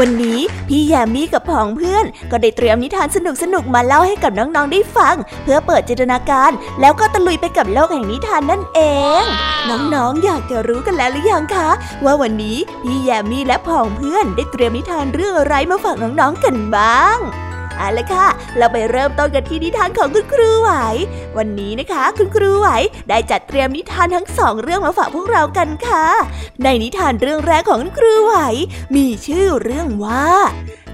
วันนี้พี่แยมมี่กับผองเพื่อน ก็ได้เตรียมนิทานสนุกๆมาเล่าให้กับน้องๆได้ฟัง เพื่อเปิดจินตนาการ แล้วก็ตะลุยไปกับโลกแห่งนิทานนั่นเอง น้องๆอยากจะรู้กันแล้วหรือยังคะ ว่าวันนี้พี่แยมมี่และผองเพื่อนได้เตรียมนิทานเรื่องอะไรมาฝากน้องๆกันบ้าง เอาละค่ะ เราไปเริ่มต้นกันที่นิทานของคุณครูไหว วันนี้นะคะ คุณครูไหวได้จัดเตรียมนิทานทั้งสองเรื่องมาฝากพวกเรากันค่ะ ในนิทานเรื่องแรกของคุณครูไหว มีชื่อเรื่องว่า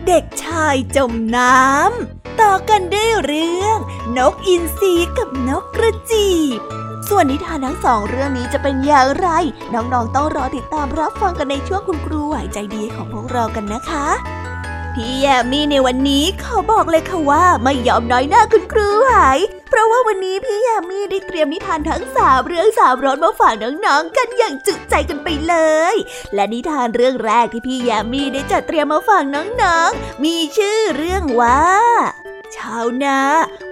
เด็กชายจมน้ำต่อกันด้วยเรื่อง นกอินทรีกับนกกระจีบส่วนนิทานทั้งสองเรื่องนี้จะเป็นอย่างไร น้องๆต้องรอติดตามรับฟังกันในช่วงคุณครูไหวใจดีของพวกเรากันนะคะ พี่แยมมี่ในวันนี้เขาบอกเลยค่ะว่าไม่ยอมน้อยหน้าคุณครูหาย เพราะว่าวันนี้พี่แยมมี่ได้เตรียมนิทานทั้งสามเรื่องสามรสมาฝากน้องๆกันอย่างจุใจกันไปเลย และนิทานเรื่องแรกที่พี่แยมมี่ได้จัดเตรียมมาฝากน้องๆ มีชื่อเรื่องว่า ชาวนา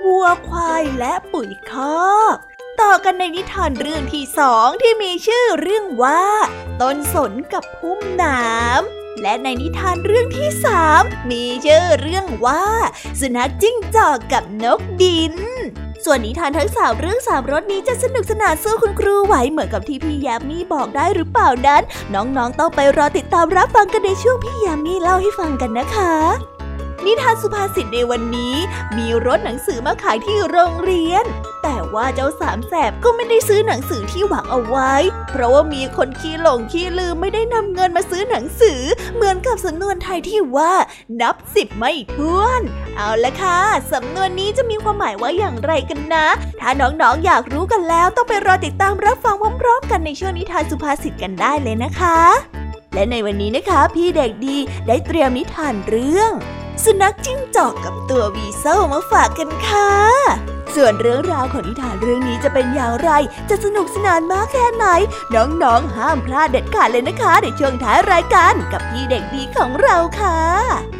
วัวควายและปุ๋ยคอกต่อกันในนิทานเรื่องที่สองที่มีชื่อเรื่องว่า ต้นสนกับพุ่มน้ำ และในนิทานเรื่องที่สามมีชื่อเรื่องว่า สุนัขจิ้งจอกกับนกดิน ส่วนนิทานทั้งสามเรื่องสามรสนี้จะสนุกสนานสู้คุณครูไหวเหมือนกับที่พี่ยามีบอกได้หรือเปล่านั้น น้องๆต้องไปรอติดตามรับฟังกันในช่วงพี่ยามีเล่าให้ฟังกันนะคะ นิทานสุภาษิตในวันนี้ มีรถหนังสือมาขายที่โรงเรียน แต่ว่าเจ้าสามแสบก็ไม่ได้ซื้อหนังสือที่หวังเอาไว้ เพราะว่ามีคนขี้หลงขี้ลืมไม่ได้นำเงินมาซื้อหนังสือ เหมือนกับสำนวนไทยที่ว่า นับสิบไม่ถ้วน เอาละค่ะสำนวนนี้จะมีความหมายว่าอย่างไรกันนะ ถ้าน้องๆออยากรู้กันแล้วต้องไปรอติดตามรับฟังพร้อมๆกันในช่วงนิทานสุภาษิตกันได้เลยนะคะ และในวันนี้นะคะพี่เด็กดีได้เตรียมนิทานเรื่อง สุนัขจิ้งจอกกับตัววีเซลมาฝากกันค่ะ ส่วนเรื่องราวของนิทานเรื่องนี้จะเป็นอย่างไร จะสนุกสนานมากแค่ไหน น้องๆห้ามพลาดเด็ดขาดเลยนะคะ ในช่วงท้ายรายการกับพี่เด็กดีของเราค่ะ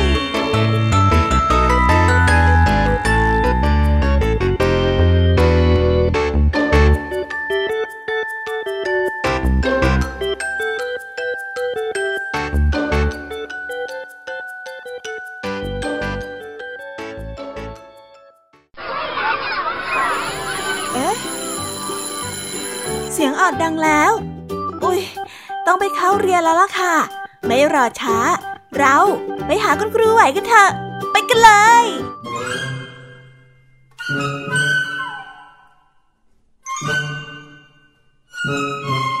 ไปเข้าเรียนแล้วล่ะค่ะ ไม่รอช้า เราไปหาคุณครูไหวกันเถอะ ไปกันเลยส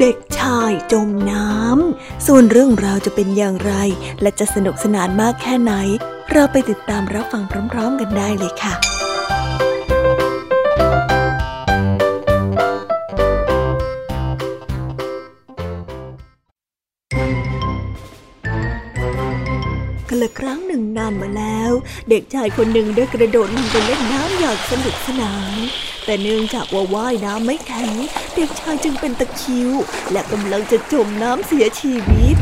เด็กชายจมน้ำ ส่วนเรื่องราวจะเป็นอย่างไร และจะสนุกสนานมากแค่ไหน เราไปติดตามรับฟังพร้อม ๆ กันได้เลยค่ะ ครั้งหนึ่งนานมาแล้ว เด็กชายคนหนึ่งได้กระโดดลงไปเล่นน้ำอย่างสนุกสนาน แต่เนื่องจากว่าว่ายน้ำไม่แข็ง เด็กชายจึงเป็นตะคิว และกำลังจะจมน้ำเสียชีวิต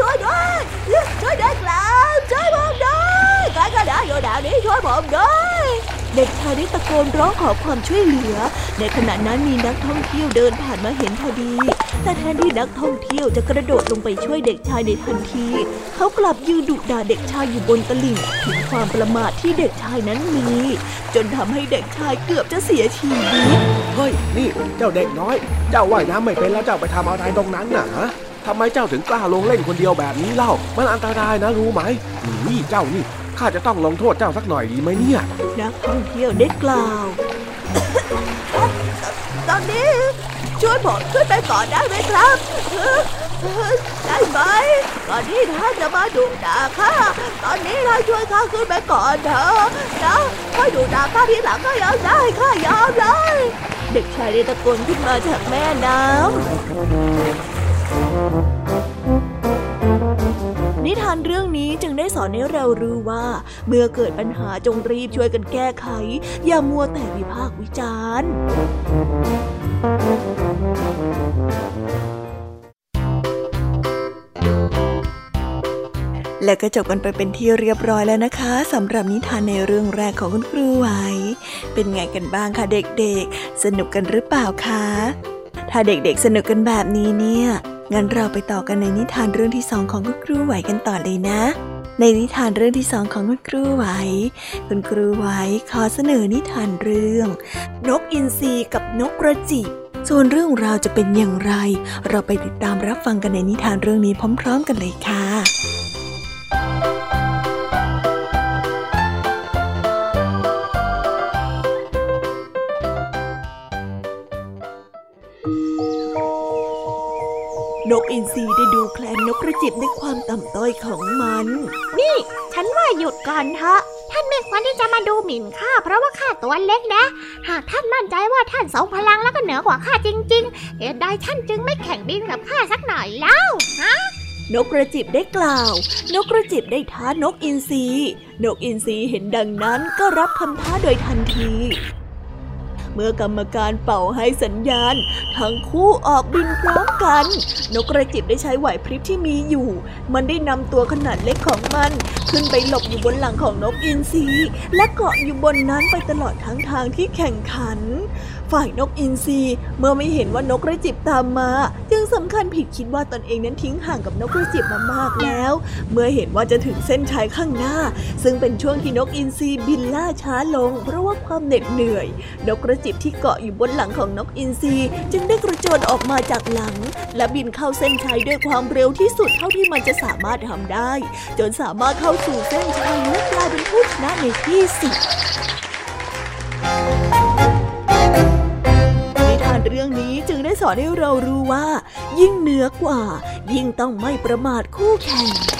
ช่วยด้วยช่วยเด็กแล้วช่วยผมด้วยใครก็ได้อยู่แถวนี้ช่วยผผมด้วยเด็กชายได้ตะโกนร้องขอความช่วยเหลือ ในขณะนั้นมีนักท่องเที่ยวเดินผ่านมาเห็นพอดี แต่แทนที่นักท่องเที่ยวจะกระโดดลงไปช่วยเด็กชายในทันที เขากลับยืนดุด่าเด็กชายอยู่บนตลิ่งถึงความประมาทที่เด็กชายนั้นมี จนทำให้เด็กชายเกือบจะเสียชีวิต เฮ้ย นี่เจ้าเด็กน้อย เจ้าว่ายน้ำไม่เป็นแล้วเจ้าไปทำอะไรตรงนั้นน่ะฮะทำไมเจ้าถึงกล้าลงเล่นคนเดียวแบบนี้เล่า มันอันตรายนะรู้ไหมนี่เจ้านี่ข้าจะต้องลงโทษเจ้าสักหน่อยดีไหมเนี่ย นักท่องเที่ยวได้กล่าว ตอนนี้ช่วยผมขึ้นไปก่อนได้ไหมครับ ได้ไหมก่อนที่ท่านจะมาดูด่าข้าตอนนี้ท่านช่วยข้าขึ้นไปก่อนเถอะนะค่อยดูด่าข้าทีหลังก็ยังได้ข้ายอมเลย เด็กชายได้ตะโกนขึ้นมาจากแม่น้ำ นิทานเรื่องนี้จึงได้สอนให้เรารู้ว่า เมื่อเกิดปัญหาจงรีบช่วยกันแก้ไข อย่ามัวแต่วิพากษ์วิจารณ์และก็จบกันไปเป็นที่เรียบร้อยแล้วนะคะสำหรับนิทานในเรื่องแรกของคุณครูไหว เป็นไงกันบ้างคะเด็กๆ สนุกกันหรือเปล่าคะ ถ้าเด็กๆสนุกกันแบบนี้เนี่ย งั้นเราไปต่อกันในนิทานเรื่องที่สองของคุณครูไหวกันต่อเลยนะ ในนิทานเรื่องที่สองของคุณครูไหว คุณครูไหวขอเสนอนิทานเรื่อง นกอินทรีกับนกกระจิบส่วนเรื่องราวจะเป็นอย่างไร เราไปติดตามรับฟังกันในนิทานเรื่องนี้พร้อม ๆ กันเลยค่ะ นกอินทรีได้ดูแคลนนกกระจิบในความต่ำต้อยของมัน นี่ ฉันว่าหยุดก่อนเถอะ ท่านไม่ควรที่จะมาดูหมิ่นข้าเพราะว่าข้าตัวเล็กนะ หากท่านมั่นใจว่าท่านทรงพลังแล้วก็เหนือกว่าข้าจริงๆเหตุใดท่านจึงไม่แข่งบินกับข้าสักหน่อยเล่าฮะนกกระจิบได้กล่าว นกกระจิบได้ท้านกอินทรีนกอินทรีเห็นดังนั้นก็รับคำท้าโดยทันทีเมื่อกรรมการเป่าให้สัญญาณ ทั้งคู่ออกบินพร้อมกัน นกกระจิบได้ใช้ไหวพริบที่มีอยู่ มันได้นำตัวขนาดเล็กของมัน ขึ้นไปหลบอยู่บนหลังของนกอินทรีและเกาะอยู่บนนั้นไปตลอดทั้งทางที่แข่งขัน ฝ่ายนกอินทรีเมื่อไม่เห็นว่านกกระจิบตามมา จึงสำคัญผิดคิดว่าตนเองนั้นทิ้งห่างกับนกกระจิบมามากแล้ว เมื่อเห็นว่าจะถึงเส้นชัยข้างหน้า ซึ่งเป็นช่วงที่นกอินทรีบินล่าช้าลง เพราะว่าความเหน็ดเหนื่อย นกกระจิบที่เกาะอยู่บนหลังของนกอินทรีจึงได้กระโจนออกมาจากหลัง และบินเข้าเส้นชัยด้วยความเร็วที่สุดเท่าที่มันจะสามารถทำได้ จนสามารถเข้าสู่เส้นชัยและกลายเป็นผู้ชนะในที่สุดนิ ได้สอนให้เรารู้ว่า ยิ่งเหนือกว่า ยิ่งต้องไม่ประมาทคู่แข่ง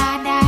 ะเ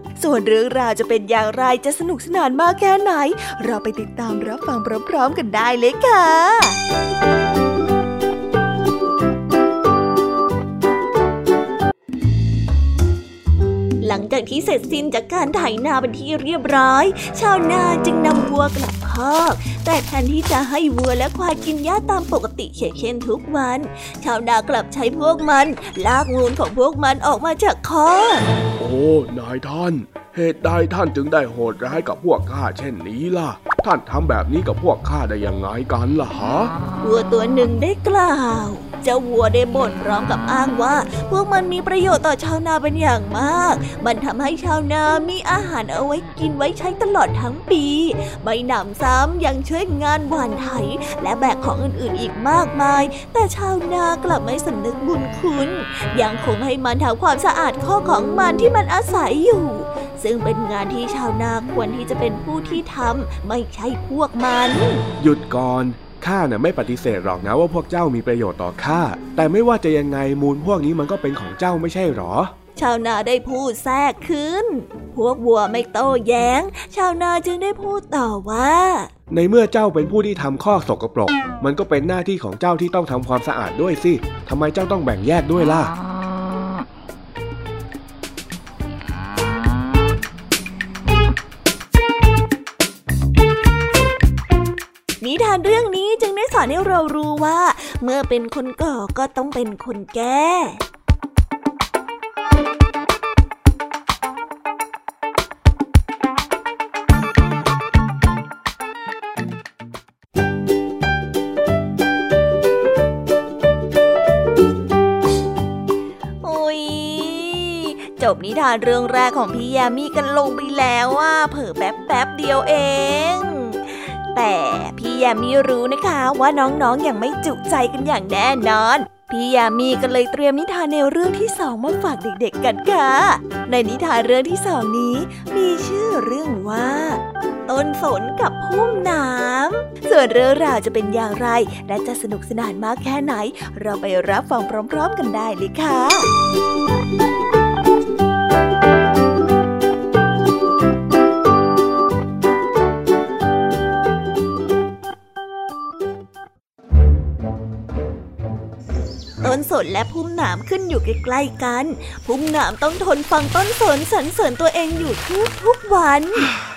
ส่วนเรื่องราวจะเป็นอย่างไรจะสนุกสนานมากแค่ไหน เราไปติดตามรับฟังพร้อมๆกันได้เลยค่ะหลังจากที่เสร็จสิ้นจากการไถนาเป็นที่เรียบร้อย ชาวนาจึงนำวัวกลับ คอก แต่แทนที่จะให้วัวและควายกินหญ้าตามปกติเช่นทุกวัน ชาวนากลับใช้พวกมัน ลากงูนของพวกมันออกมาจากคอกโอ้ นายท่าน เหตุใดท่านจึงได้โหดร้ายกับพวกข้าเช่นนี้ล่ะ ท่านทำแบบนี้กับพวกข้าได้ยังไงกันล่ะฮะวัวตัวหนึ่งได้กล่าว เจ้าวัวได้บ่นร้อมกับอ้างว่า พวกมันมีประโยชน์ต่อชาวนาเป็นอย่างมาก มันทำให้ชาวนามีอาหารเอาไว้กินไว้ใช้ตลอดทั้งปีไม่หนำซ้ำยังช่วยงานหว่านไถและแบกของอื่นๆอีกมากมาย แต่ชาวนากลับไม่สำนึกบุญคุณยังคงให้มันทำความสะอาดข้อของมันที่มันอาศัยอยู่ ซึ่งเป็นงานที่ชาวนาควรที่จะเป็นผู้ที่ทำไม่ใช่พวกมัน หยุดก่อน ข้าน่ะไม่ปฏิเสธหรอกนะว่าพวกเจ้ามีประโยชน์ต่อข้า แต่ไม่ว่าจะยังไงมูลพวกนี้มันก็เป็นของเจ้าไม่ใช่หรอ ชาวนาได้พูดแทรกขึ้น พวกวัวไม่โต้แย้ง ชาวนาจึงได้พูดต่อว่า ในเมื่อเจ้าเป็นผู้ที่ทำข้อสกปรก มันก็เป็นหน้าที่ของเจ้าที่ต้องทำความสะอาดด้วยสิทำไมเจ้าต้องแบ่งแยกด้วยล่ะ นิทานเรื่องนี้จึงได้สอนให้เรารู้ว่า เมื่อเป็นคนก่อก็ต้องเป็นคนแก้โอ้ยจบนิทานเรื่องแรกของพี่ยามีกันลงไปแล้วว่าเผลอแป๊บแป๊บเดียวเอง แต่พี่ยามีรู้นะคะว่าน้องๆออย่างไม่จุใจกันอย่างแน่นอน พี่ยามีก็เลยเตรียมนิทานแนวเรื่องที่สองมาฝากเด็กๆกันค่ะ ในนิทานเรื่องที่สองนี้ มีชื่อเรื่องว่าต้นฝนกับพุ่มน้ำ ส่วนเรื่องราวจะเป็นอย่างไร และจะสนุกสนานมากแค่ไหน เราไปรับฟังพร้อม ๆ กันได้เลยค่ะ สนและพุ่มหนามขึ้นอยู่ใกล้ๆกัน พุ่มหนามต้องทนฟังต้นสนสรรเสริญตัวเองอยู่ทุกทุกๆวัน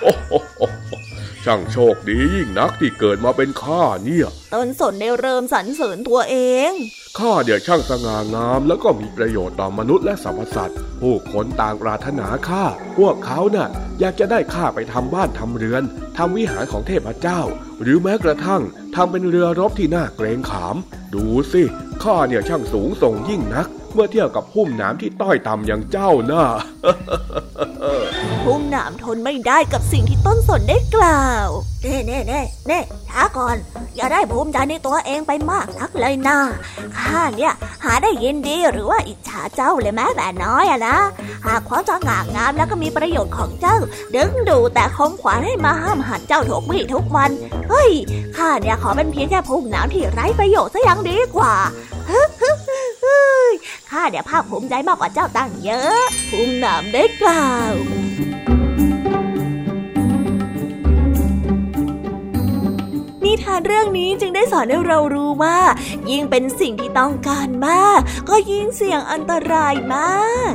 โอ้โหช่างโชคดียิ่งนักที่เกิดมาเป็นข้าเนี่ย ต้นสนได้เริ่มสรรเสริญตัวเอง ข้าเดี๋ยวช่างสง่างามแล้วก็มีประโยชน์ต่อมนุษย์และสรรพสัตว์ ผู้คนต่างปรารถนาข้า พวกเขาน่ะอยากจะได้ข้าไปทำบ้านทำเรือนทำวิหารของเทพเจ้า หรือแม้กระทั่งทำเป็นเรือรบที่น่าเกรงขาม ดูสิข้าเนี่ยช่างสูงส่งยิ่งนัก เมื่อเทียบกับพุ่มน้ำที่ต้อยต่ำอย่างเจ้าน่ะพุ่มหนามทนไม่ได้กับสิ่งที่ต้นสนได้กล่าว เน่เน่เน่เน่ช้าก่อน อย่าได้ภูมิใจในตัวเองไปมากนักเลยนะข้าเนี่ยหาได้ยินดีหรือว่าอิจฉาเจ้าเลยแม้แต่น้อยอะนะ หากความจะงางามแล้วก็มีประโยชน์ของเจ้า ดึงดูแต่ของขวัญให้มาห้ามหันเจ้าทุกวี่ทุกวัน เฮ้ยข้าเนี่ยขอเป็นเพียงแค่พุ่มหนามที่ไร้ประโยชน์ซะยังดีกว่าฮึฮึฮึข้าเนี่ยภาคภูมิใจมากกว่าเจ้าตั้งเยอะพุ่มหนามได้กล่าว ทานเรื่องนี้จึงได้สอนให้เรารู้ว่า ยิ่งเป็นสิ่งที่ต้องการมาก ก็ยิ่งเสี่ยงอันตรายมาก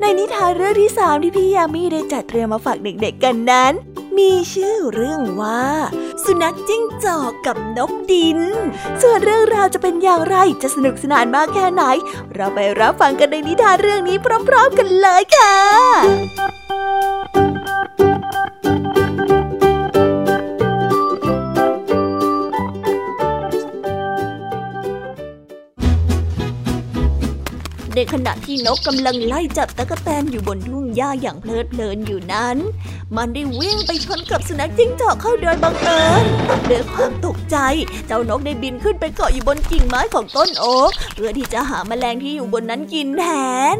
ในนิทานเรื่องที่สามที่พี่ยามีได้จัดเตรียมมาฝากเด็กๆกันนั้น มีชื่อเรื่องว่า สุนัขจิ้งจอกกับนกดิน ส่วนเรื่องราวจะเป็นอย่างไรจะสนุกสนานมากแค่ไหน เราไปรับฟังกันในนิทานเรื่องนี้พร้อม ๆ กันเลยค่ะ ในขณะที่นกกำลังไล่จับตะกแตนอยู่บนทุ่งหญ้าอย่างเพลิดเพลินอยู่นั้น มันได้วิ่งไปชนกับสุนัขจิ้งจอกเข้าโดยบังเอิญด้วยความตกใจ เจ้านกได้บินขึ้นไปเกาะอยู่บนกิ่งไม้ของต้นโอ๊กเพื่อที่จะหาแมลงที่อยู่บนนั้นกินแทน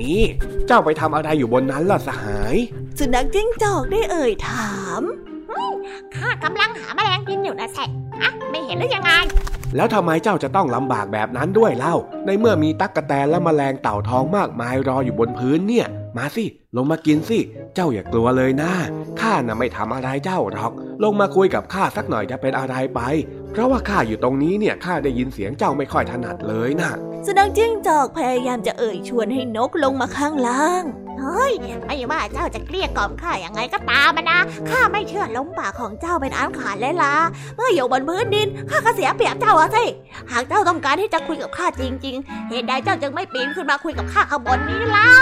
นี่เจ้าไปทำอะไรอยู่บนนั้นล่ะสหาย สุนัขจิ้งจอกได้เอ่ยถาม ข้ากำลังหาแมลงกินอยู่นะแซะอะไม่เห็นหรือยังไง แล้วทำไมเจ้าจะต้องลำบากแบบนั้นด้วยเล่า ในเมื่อมีตั๊กกแตนและแมลงเต่าทองมากมายรออยู่บนพื้นเนี่ย มาสิลงมากินสิ เจ้าอย่ากลัวเลยนะ ข้าน่ะไม่ทำอะไรเจ้าหรอก ลงมาคุยกับข้าสักหน่อยจะเป็นอะไรไป เพราะว่าข้าอยู่ตรงนี้เนี่ยข้าได้ยินเสียงเจ้าไม่ค่อยถนัดเลยนะสุนัขจิ้งจอกพยายามจะเอ่ยชวนให้นกลงมาข้างล่าง เฮ้ย ไม่ว่าเจ้าจะเกลี้ยกล่อมข้าอย่างไงก็ตามนะ ข้าไม่เชื่อล้มปากของเจ้าเป็นอันขาดเลยล่ะ เมื่ออยู่บนพื้นดินข้าก็เสียเปรียบเจ้าอะสิ หากเจ้าต้องการที่จะคุยกับข้าจริง ๆ เหตุใดเจ้าจึงไม่ปีนขึ้นมาคุยกับข้าข้างบนนี้เล่า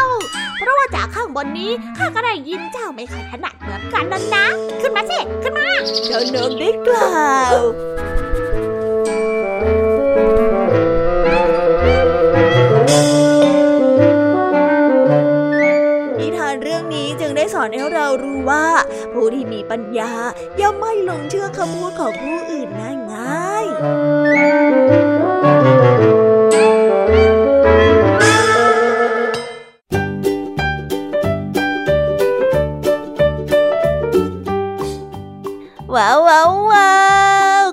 เพราะว่าจากข้างบนนี้ข้าก็ได้ยินเจ้าไม่ค่อยถนัดเหมือนกันนั่นนะ ขึ้นมาสิ ขึ้นมา เจ้านกได้กล่าวนิทานเรื่องนี้จึงได้สอนให้เรารู้ว่า ผู้ที่มีปัญญาย่อมไม่หลงเชื่อคำพูดของผู้อื่นง่ายๆ Wow, wow, wow!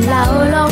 se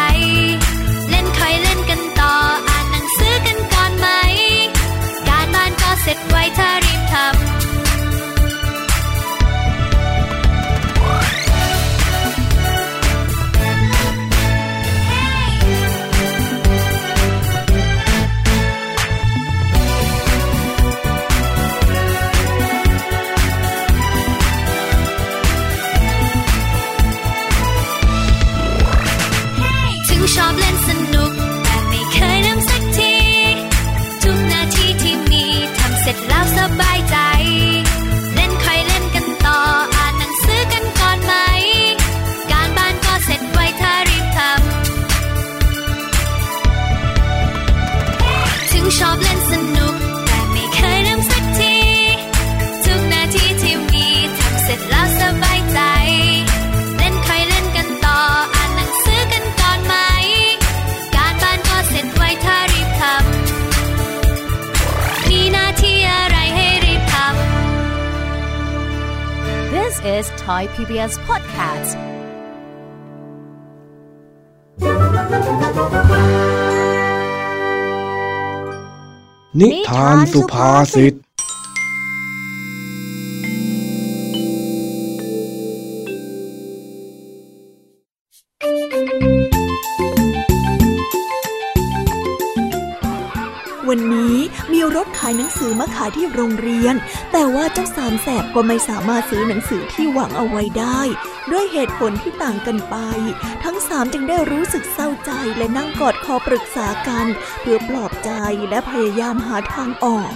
PBS Podcast นิทานสุภาษิตวันนี้มีรถขายหนังสือมาขายที่โรงเรียนแต่ ว่าเจ้าสามแสบก็ไม่สามารถซื้อหนังสือที่หวังเอาไว้ได้ ด้วยเหตุผลที่ต่างกันไป ทั้งสามจึงได้รู้สึกเศร้าใจและนั่งกอดคอปรึกษากัน เพื่อปลอบใจและพยายามหาทางออก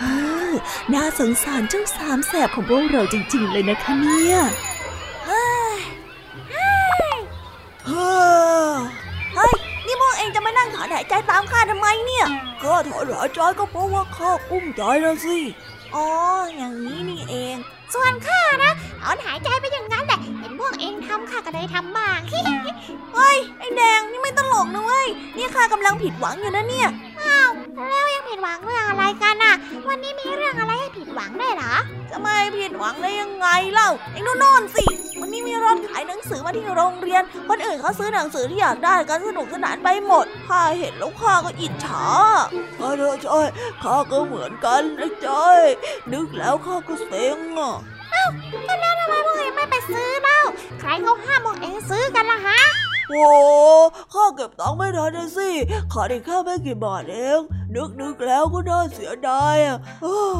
เฮ้อน่าสงสารเจ้าสามแสบของพวกเราจริง ๆ เลยนะคะเนี่ยเฮ้ยเฮ้ยนี่พวกเองจะมานั่งถอนหายใจตามข้าทำไมเนี่ยข้าถอนหายใจก็เพราะว่าข้ากุ้มใจนะสิ อ๋อ อย่างนี้นี่เอง ส่วนข้านะถอนหายใจไปอย่างนั้นแหละ เห็นพวกเองทำข้าก็เลยทำบ้าง เฮ้ย ไอ้แดงนี่ไม่ตลกนะเว้ย นี่ข้ากำลังผิดหวังอยู่นะเนี่ยแล้วยังผิดหวังเรื่องอะไรกันอะ วันนี้มีเรื่องอะไรให้ผิดหวังด้วยเหรอ จะไม่ผิดหวังได้ยังไงเล่า ไอ้นู่นนนสิ มีรถขายหนังสือมาที่โรงเรียน คนอื่นเขาซื้อหนังสือที่อยากได้กันสนุกสนานไปหมดข้าเห็นแล้วข้าก็อิจฉาข้าเธอจ้อยข้าก็เหมือนกันนะจ้อยนึกแล้วข้าก็เซ็งอะก็แล้วทำไมพวกเองไม่ไปซื้อเล่าใครเขาห้ามพวกเองซื้อกันล่ะฮะโอ้ข้าเก็บตังค์ไม่ทันนะสิขาดอีกแค่ไม่กี่บาทเอง นึกนึกแล้วก็น่าเสียดายอะอ้อ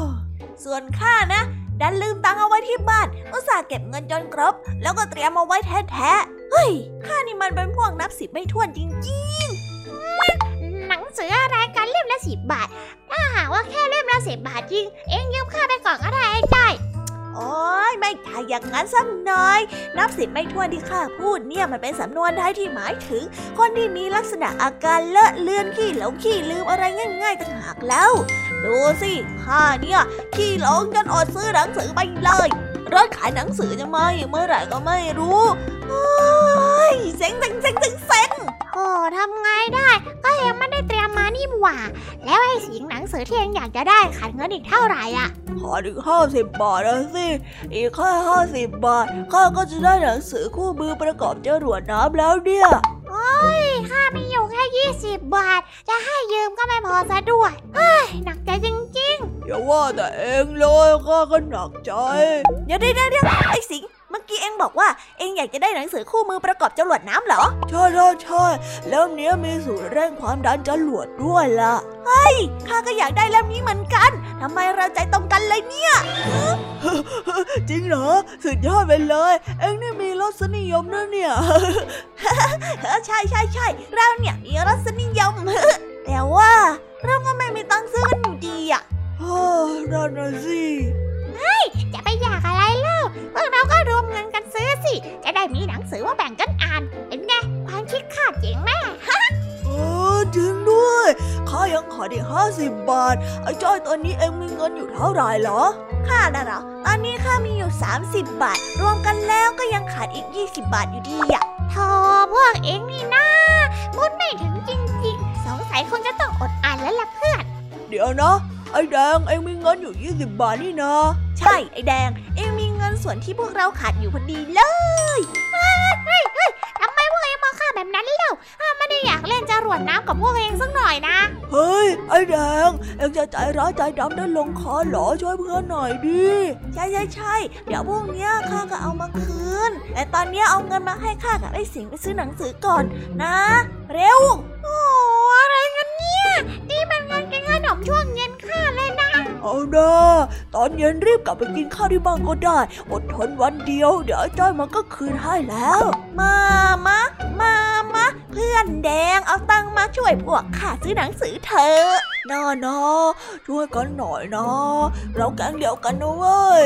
ส่วนข้านะ ดันลืมตังค์เอาไว้ที่บ้าน อุตส่าห์เก็บเงินจนครบ แล้วก็เตรียมเอาไว้แท้ๆ เฮ้ย ข้านี่มันเป็นพวกนับสิบไม่ถ้วนจริงหนังสืออะไรกันเล่มละสิบบาท ถ้าหากว่าแค่เล่มละสิบบาทจริง เองยืมข้าไปก่อนก็ได้ไอ้จ้อยๆโอ้ยไม่ใช่อย่างนั้นสักหน่อย นับสิบไม่ถ้วนที่ข้าพูดเนี่ยมันเป็นสำนวนไทยที่หมายถึง คนที่มีลักษณะอาการเลอะเลือนขี้หลงขี้ลืมอะไรง่ายๆต่างหากแล้ว ดูสิข้าเนี่ยขี้หลงจนอดซื้อหนังสือไปเลยรถขายหนังสือจะมาอีกเมื่อไหร่ก็ไม่รู้เฮ้ยเซ็งเซ็งเซ็งเซ็งเซ็งโอ้ทำไงได้ ก็เองไม่ได้เตรียมมานี่หว่า แล้วไอ้สิ่งหนังสือที่เองอยากจะได้ขาดเงินอีกเท่าไหร่อะขออีกห้าสิบบาทนะสิอีกแค่ห้าสิบบาทข้าก็จะได้หนังสือคู่มือประกอบจรวดน้ำแล้วเนี่ย โอ้ยข้ามีอยู่แค่ยี่สิบบาท จะให้ยืมก็ไม่พอซะด้วยเฮ้ยหนักใจจริงอย่าว่าแต่เองเลยข้าก็หนักใจ เดี๋ยวเดี๋ยวเดี๋ยวไอ้สิงเมื่อกี้เองบอกว่าเองอยากจะได้หนังสือคู่มือประกอบจรวดน้ำเหรอ ใช่ใช่ใช่แล้วเนี้ยมีสูตรเร่งความดันจรวดด้วยล่ะ เฮ้ย ข้าก็อยากได้เล่มนี้เหมือนกัน ทำไมเราใจตรงกันเลยเนี่ย จริงเหรอ สุดยอดไปเลย เอ็งนี่มีรสนิยมนะเนี่ย ใช่ใช่ใช่เราเนี่ยมีรสนิยม แต่ว่าเราก็ไม่มีตังค์ซื้อกันอยู่ดีอะโอ้นั่นน่ะสิๆจะไปอยากอะไรเล่าพวกเราก็รวมเงินกันซื้อสิ จะได้มีหนังสือว่าแบ่งกันอ่านเป็นไงความคิดข้าเจ๋งไหมเออ จริงด้วยข้ายังขาดอีกห้าสิบบาท ไอ้จ้อยตอนนี้เองมีเงินอยู่เท่าไหร่เหรอข้าน่ะเหรอ ตอนนี้ข้ามีอยู่ 30 บาท รวมกันแล้วก็ยังขาดอีก 20 บาทอยู่ดีอะโธ่พวกเองนี่นะมุดไม่ถึงจริงๆ สงสัยคงจะต้องอดอ่านแล้วล่ะเพื่อน เดี๋ยวนะไอ้แดงเองมีเงินอยู่ 20 บาทนี่นะ ใช่ไอ้แดง เองมีเงินส่วนที่พวกเราขาดอยู่พอดีเลยทำไมพวกเองมองข้าแบบนั้นเล่าข้าไม่ได้อยากเล่นจรวดน้ำกับพวกเองสักหน่อยนะ เฮ้ย ไอ้แดง เอ็งจะใจร้ายใจดำได้ลงคอเหรอช่วยเพื่อนหน่อยดิ ใช่ใช่ใช่เดี๋ยวพรุ่งเนี้ยข้าก็เอามาคืน แต่ตอนเนี้ยเอาเงินมาให้ข้ากับไอ้สิงห์ไปซื้อหนังสือก่อนนะ เร็ว โอ้อะไรกันเนี่ยนี่มันเงินกินข นมช่วงเย็นข้าเลยนะ เอานะตอนเย็นรีบกลับไปกินข้าวที่บ้านก็ได้ อดทนวันเดียว เดี๋ยวไอ้จ้อยมันก็คืนให้แล้ว มามะ มามะ เพื่อนแดงเอาตังค์มาช่วยพวกข้าซื้อหนังสือเถอะน่านะช่วยกันหน่อยนะ เราแก๊งเดียวกันนะเว้ย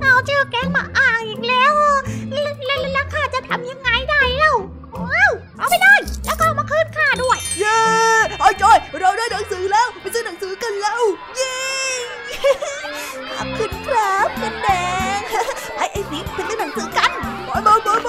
เอาชื่อแก๊งมาอ้างอีกแล้วอะแล้วแล้วแล้วข้าจะทำยังไงได้เล่า ว้าวเอาไปเลย แล้วก็เอามาคืนข้าด้วย เย้โอ้จอยเราได้หนังสือแล้ว ไปซื้อหนังสือกันแล้ว เย้ขอบคุณครับเพื่อนแดงไอ้ไอ้สิไปซื้อหนังสือกันไปไปไป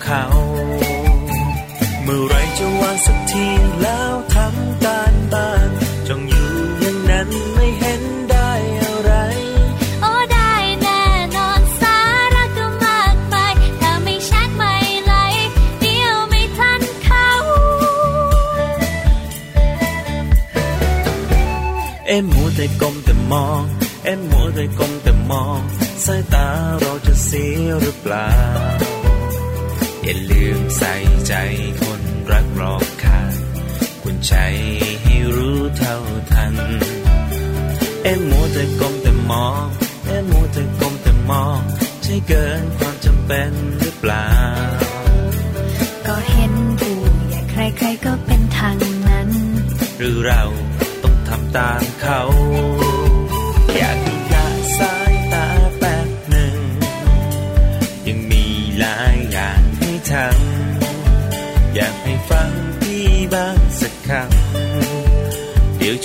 เมื่อไรจะวางสักทีแล้วทำการบ้านจงอยู่อย่างนั้นไม่เห็นได้อะไร โอ้ได้แน่นอนสาระก็มากมายถ้าไม่ชัดไม่ไหลเดียวไม่ทันเขา เอ็มมัวแต่ก้มแต่มอง เอ็มมัวแต่ก้มแต่มองสายตาเราจะเสียหรือเปล่า อย่าลืมใส่ใจคนรัก รอบคาคคุณใจให้รู้เท่าทัน เอ็มมัวแต่ก้มแต่มอง เอ็มมัวแต่ก้มแต่มอง ใช่เกินความจำเป็นหรือเปล่า ก็เห็นผู้ใหญ่ใครๆก็เป็นทางนั้น หรือเราต้องทำตามเขา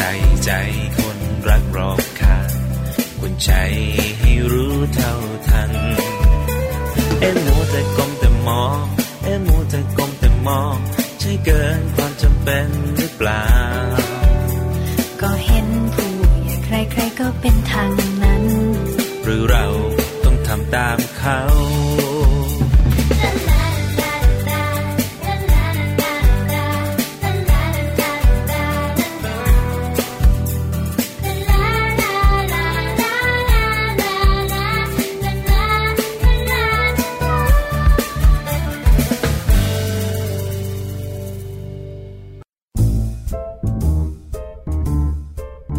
ใส่ใจคนรักรอบค่างคุณใจให้รู้เท่าทัน เอ็มมัวแต่ก้มแต่มอง เอ็มมัวแต่ก้มแต่มอง ใช่เกินความจำเป็นหรือเปล่า ก็เห็นผู้ใหญ่ใครๆก็เป็นทางนั้น หรือเราต้องทำตามเขา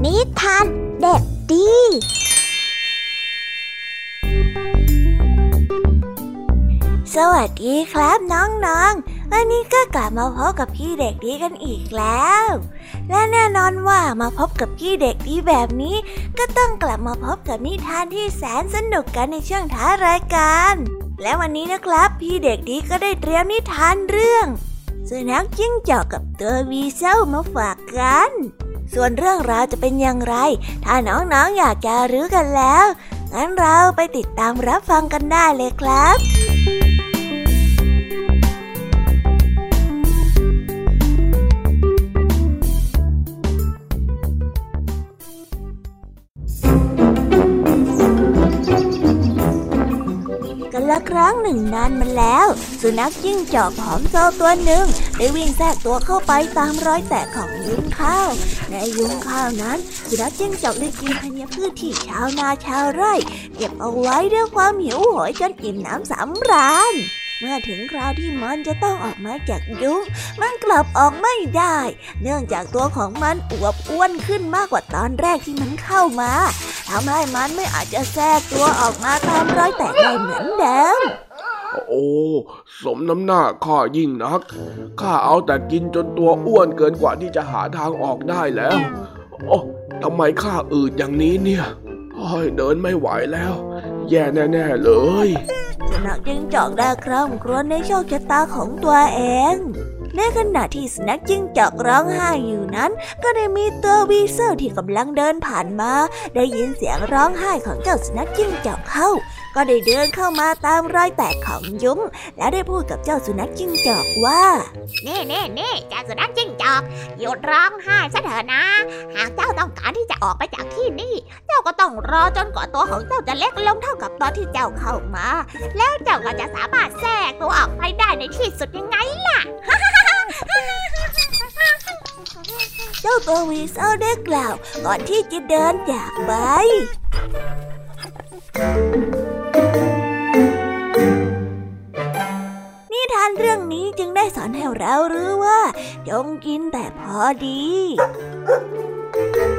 นิทานเด็กดี สวัสดีครับน้องๆ วันนี้ก็กลับมาพบกับพี่เด็กดีกันอีกแล้ว และแน่นอนว่ามาพบกับพี่เด็กดีแบบนี้ ก็ต้องกลับมาพบกับนิทานที่แสนสนุกกันในช่วงท้ายรายการ และวันนี้นะครับ พี่เด็กดีก็ได้เตรียมนิทานเรื่องสุนัขจิ้งจอกกับตัววีเซลมาฝากกัน ส่วนเรื่องราวจะเป็นอย่างไร ถ้าน้องๆออยากจะรู้กันแล้ว งั้นเราไปติดตามรับฟังกันได้เลยครับ รั้งหนึ่งนานมาแล้ว สุนัขจิ้งจอกผอมโซตัวหนึ่งได้วิ่งแทรกตัวเข้าไปตามรอยแตกของยุ้งข้าว ในยุ้งข้าวนั้น สุนัขจิ้งจอกได้กินธัญพืชที่ชาวนาชาวไร่ เก็บเอาไว้ด้วยความหิวโหยจนอิ่มน้ำสำราญ เมื่อถึงคราวที่มันจะต้องออกมาจากยุ้งมันกลับออกไม่ได้ เนื่องจากตัวของมันอวบอ้วนขึ้นมากกว่าตอนแรกที่มันเข้ามาทำให้มันไม่อาจจะแทรกตัวออกมาตามรอยแตกได้เหมือนเดิมโอ้ สมน้ำหน้าข้ายิ่งนัก ข้าเอาแต่กินจนตัวอ้วนเกินกว่าที่จะหาทางออกได้แล้ว โอ้ทำไมข้าอืดอย่างนี้เนี่ยโอ้ยเดินไม่ไหวแล้ว แย่แน่ ๆ เลย สุนัขจิ้งจอกได้คร่ำครวญในโชคชะตาของตัวเอง ในขณะที่สุนัขจิ้งจอกร้องไห้อยู่นั้น ก็ได้มีตัววีเซลที่กำลังเดินผ่านมา ได้ยินเสียงร้องไห้ของเจ้าสุนัขจิ้งจอกเข้า ก็ได้เดินเข้ามาตามรอยแตกของยุ้ง และได้พูดกับเจ้าสุนัขจิ้งจอกว่าเน่เน่เน่เจ้าสุนัขจิ้งจอก หยุดร้องไห้ซะเถอะนะ หากเจ้าต้องการที่จะออกไปจากที่นี่ เจ้าก็ต้องรอจนกว่าตัวของเจ้าจะเล็กลงเท่ากับตอนที่เจ้าเข้ามา แล้วเจ้าก็จะสามารถแทรกตัวออกไปได้ในที่สุดยังไงล่ะ เจ้าตัววีเซลได้กล่าวก่อนที่จะเดินจากไปนิทานเรื่องนี้จึงได้สอนให้เรารู้ว่า จงกินแต่พอดีโ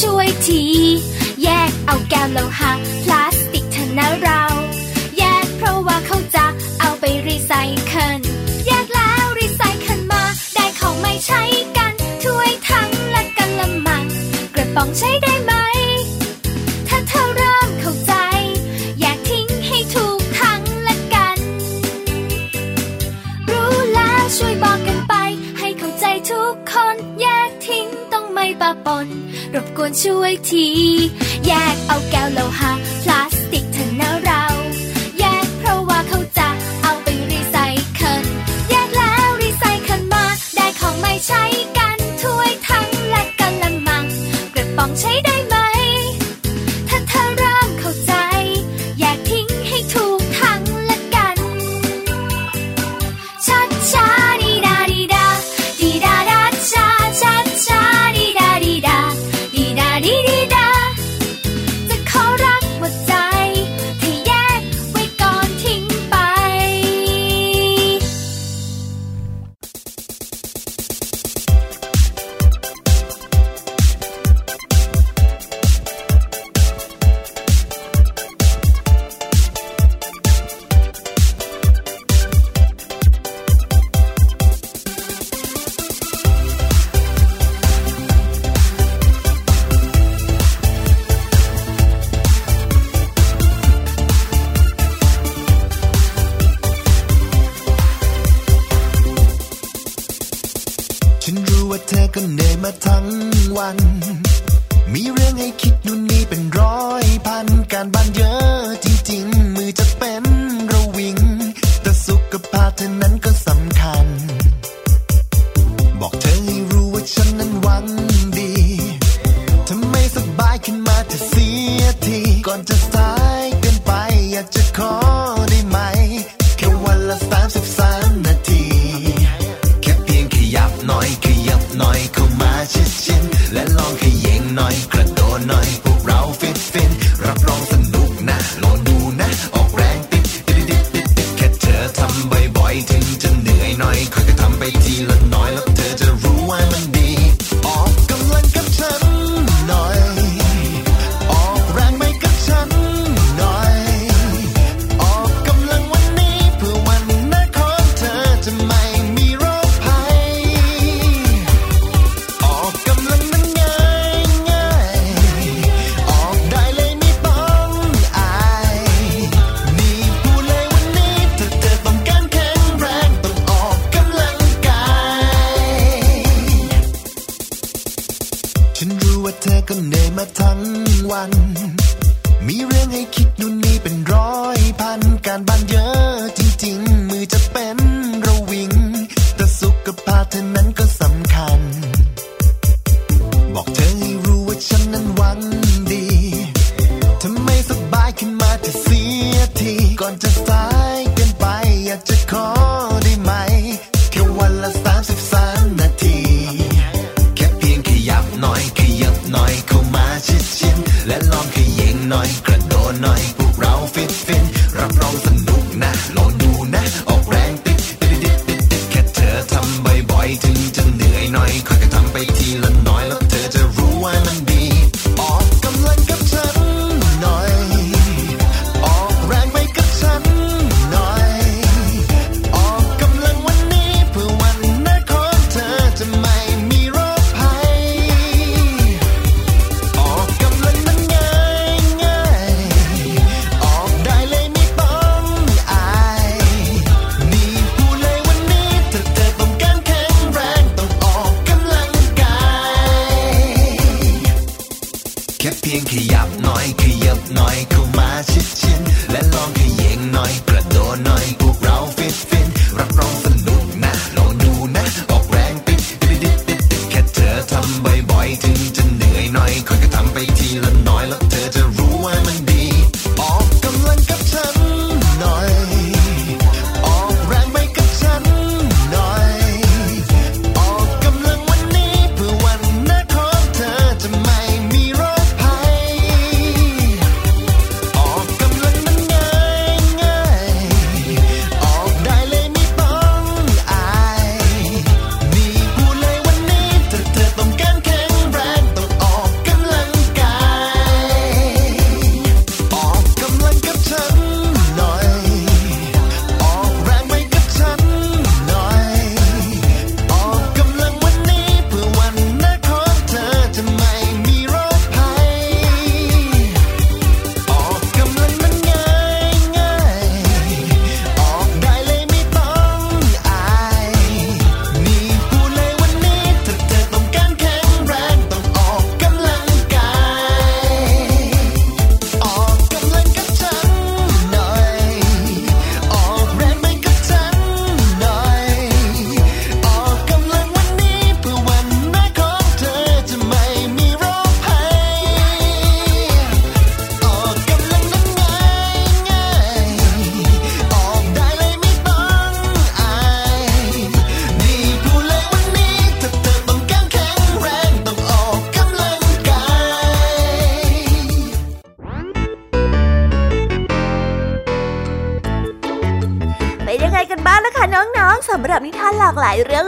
ช่วยที แยกเอาแก้วโลหะพลาสติกเถอะนะเรา แยกเพราะว่าเขาจะเอาไปรีไซเคิลแยกแล้วรีไซเคิลมา ได้ของไม่ใช้กันถ้วยทั้งและกันละมังกระป๋องใช้ได้ วนช่วยที แยกเอาแก้วโลหะ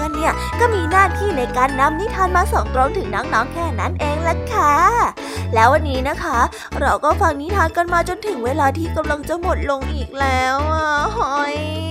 อน เนี่ย ก็มีหน้าที่ในการนำนิทานมาส่งตรงถึงน้องๆแค่นั้นเองล่ะค่ะ แล้ววันนี้นะคะ เราก็ฟังนิทานกันมาจนถึงเวลาที่กำลังจะหมดลงอีกแล้วอะหอย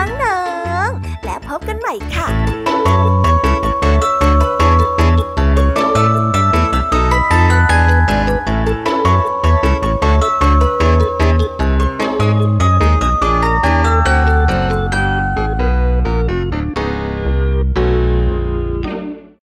น้องๆ และพบกันใหม่ค่ะ